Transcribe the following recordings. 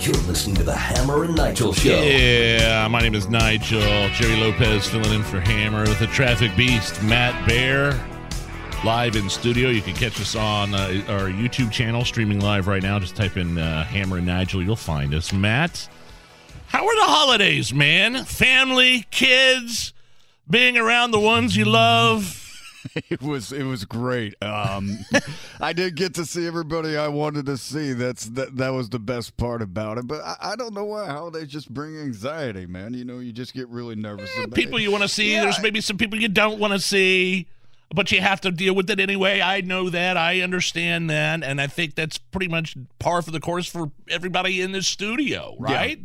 You're listening to the Hammer and Nigel Show. Yeah, my name is Nigel. Jerry Lopez filling in for Hammer with the traffic beast, Matt Bair, live in studio. You can catch us on uh, our YouTube channel, streaming live right now. Just type in uh, Hammer and Nigel, you'll find us. Matt, how are the holidays, man? Family, kids, being around the ones you love. It was it was great. Um, I did get to see everybody I wanted to see. That's that that was the best part about it. But I, I don't know why holidays just bring anxiety, man. You know, you just get really nervous. people it. you want to see. Yeah, There's maybe some people you don't want to see, but you have to deal with it anyway. I know that. I understand that, and I think that's pretty much par for the course for everybody in this studio, right?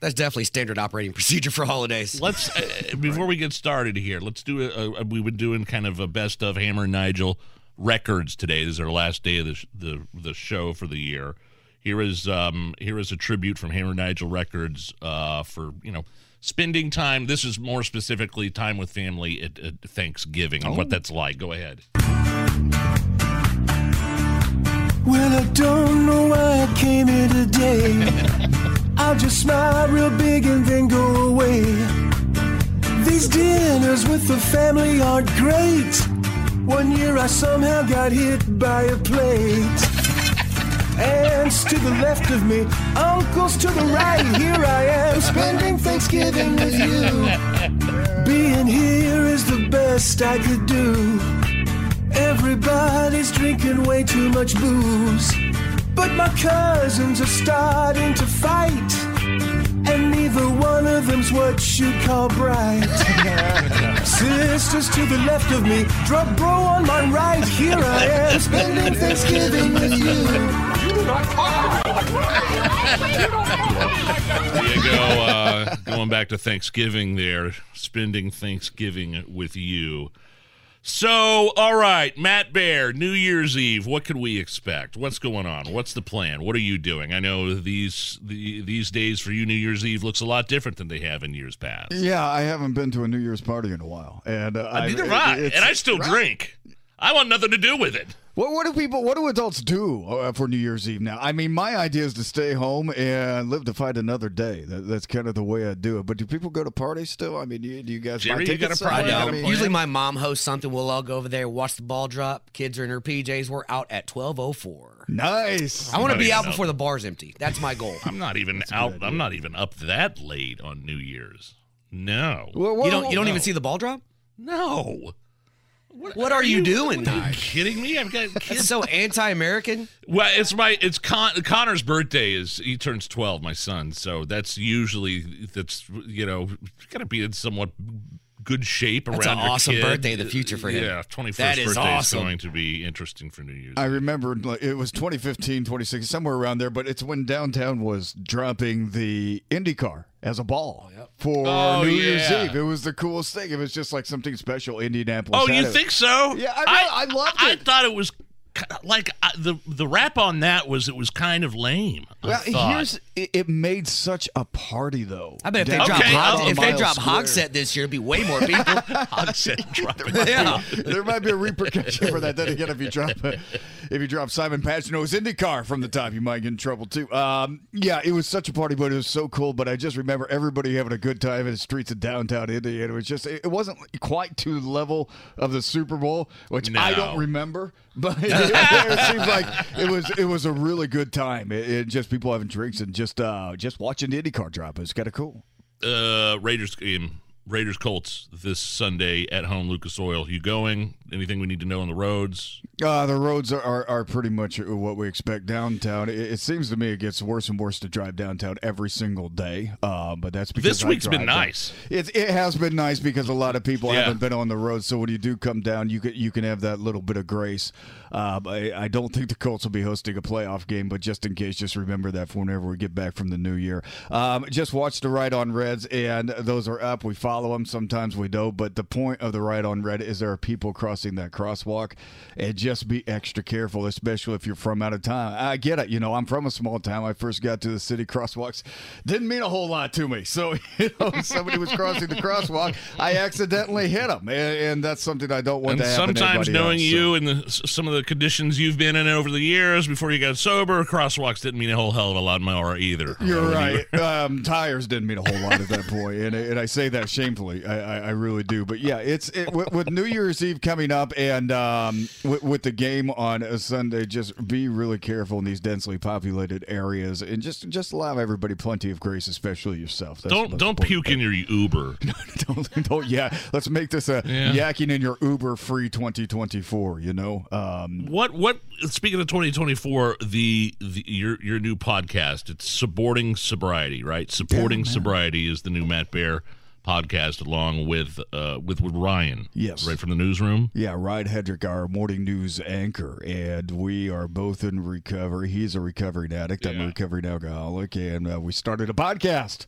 That's definitely standard operating procedure for holidays. Let's uh, before we get started here. Let's do a, a, we've been doing kind of a best of Hammer and Nigel records today. This is our last day of the sh- the the show for the year. Here is um here is a tribute from Hammer and Nigel Records uh for you know spending time. This is more specifically time with family at, at Thanksgiving and what that's like. Go ahead. Don't know why I came here today. I'll just smile real big and then go away. These dinners with the family aren't great. One year I somehow got hit by a plate. Aunts to the left of me, uncles to the right. Here I am spending Thanksgiving with you. Being here is the best I could do. Everybody's drinking way too much booze. But my cousins are starting to fight. And neither one of them's what you call bright. Sisters to the left of me, drug bro on my right. Here I am spending Thanksgiving with you. There you go. Uh, going back to Thanksgiving there, spending Thanksgiving with you. So, all right, Matt Bair, New Year's Eve. What could we expect? What's going on? What's the plan? What are you doing? I know these the, these days for you, New Year's Eve looks a lot different than they have in years past. Yeah, I haven't been to a New Year's party in a while, and uh, I, Neither have I, and I still drink. I want nothing to do with it. What, what do people? What do adults do uh, for New Year's Eve now? I mean, my idea is to stay home and live to fight another day. That, that's kind of the way I do it. But do people go to parties still? I mean, do you, do you guys? Jerry, you got a party? I I mean, Usually my mom hosts something. We'll all go over there, watch the ball drop. Kids are in their PJs. We're out at 12.04. nice. I want to be even out know. before the bar's empty. That's my goal. I'm not even out. I'm not even up that late on New Year's. No, Well, what- You don't you don't no. even see the ball drop? no. What are you doing, Are you kidding me? I've got That's kids. so anti-American. Well, it's my it's Con- Connor's birthday is he turns twelve, my son. So that's usually that's you know got to be in somewhat good shape That's around an your awesome kid. birthday in the future for him. Yeah, twenty That first is birthday awesome. is going to be interesting for New Year's. I remember like, it was 2015, 2016, somewhere around there, but it's when downtown was dropping the IndyCar as a ball oh, for Oh, New Year's yeah. Eve. It was the coolest thing. It was just like something special. Indianapolis. oh, you it. think so? Yeah, I really- I loved it. I, thought it was ki- like uh, the the rap on that was it was kind of lame. Well, here's it, it made such a party though. I bet if they Down drop Okay, Hog, if they drop Square. Hogset this year, it'd be way more people. Hogshead dropping. yeah. there might be a repercussion for that. Then again, if you drop if you drop Simon Pagenaud's IndyCar from the top, you might get in trouble too. Um, yeah, it was such a party, but it was so cool. But I just remember everybody having a good time in the streets of downtown Indy. And it was just it wasn't quite to the level of the Super Bowl, which I don't remember. But it, it seems like it was it was a really good time. It, it just people having drinks and just uh, just watching the IndyCar drop. It was kind of cool. uh, Raiders game. Raiders Colts this Sunday at home, Lucas Oil. You going? Anything we need to know on the roads? Uh, the roads are, are, are pretty much what we expect downtown. It, it seems to me it gets worse and worse to drive downtown every single day. Uh, but that's because This I week's been down. nice. It, it has been nice because a lot of people Yeah. haven't been on the road. So when you do come down, you can you can have that little bit of grace. Uh, I, I don't think the Colts will be hosting a playoff game, but just in case, just remember that for whenever we get back from the new year. Um, just watch the Right on Reds, and those are up. We follow them. Sometimes we don't. But the point of the Right on Red is there are people crossing that crosswalk, and just be extra careful, especially if you're from out of town. I get it. You know, I'm from a small town. I first got to the city crosswalks. Didn't mean a whole lot to me. So, you know, somebody was crossing the crosswalk. I accidentally hit them, and, and that's something I don't want And to happen sometimes knowing else, so. you and the, some of the conditions you've been in over the years before you got sober, crosswalks didn't mean a whole hell of a lot more either. You're When you right. um, tires didn't mean a whole lot at that point, and, and I say that shamefully. I, I, I really do. But yeah, it's it, with, with New Year's Eve coming up, and um, with, with the game on a Sunday, just be really careful in these densely populated areas, and just just allow everybody plenty of grace, especially yourself. That's Don't don't puke in your Uber. don't, don't yeah let's make this a Yeah. yakking in your uber free 2024 you know um What what? Speaking of 2024, the, the your your new podcast. It's supporting sobriety, right? Supporting sobriety is the new Matt Bair podcast, along with uh with, with Ryan. Yes. right from the newsroom. yeah ryan hedrick our morning news anchor and we are both in recovery he's a recovering addict i'm a Yeah. recovering alcoholic and uh, we started a podcast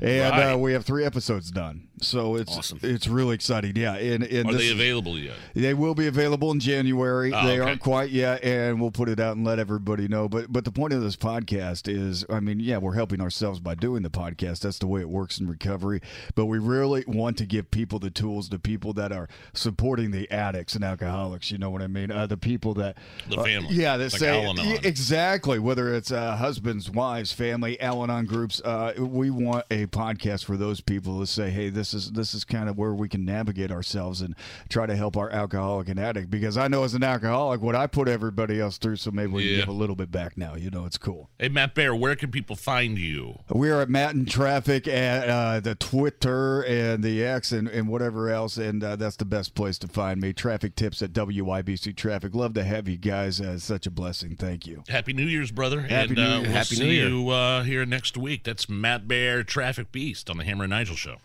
and Right. uh, we have three episodes done so it's Awesome. it's really exciting yeah and, and Are this they available yet? They will be available in January. Oh, they okay. aren't quite yet, and we'll put it out and let everybody know. But but the point of this podcast is, I mean, yeah, we're helping ourselves by doing the podcast. That's the way it works in recovery. But we really want to give people the tools, the people that are supporting the addicts and alcoholics. You know what I mean? Uh, the people that The uh, family. yeah, that Like say Al-Anon. Exactly. Whether it's uh, husbands, wives, family, Al-Anon groups, uh, we want a podcast for those people to say, hey, this is this is kind of where we can navigate ourselves and try to help our alcoholic and addict. Because I know as an alcoholic what I put everybody else through, so maybe we Yeah. can give a little bit back now. You know, it's cool. Hey, Matt Bair, where can people find you? We are at Matt and Traffic at uh, the Twitter and the X and, and whatever else, and uh, that's the best place to find me. Traffic tips at WIBC Traffic. Love to have you guys. Uh, such a blessing. Thank you. Happy New Year's, brother. Happy and New uh, Year. we'll Happy see New Year. you uh, here next week. That's Matt Bair, Traffic Beast on the Hammer and Nigel Show.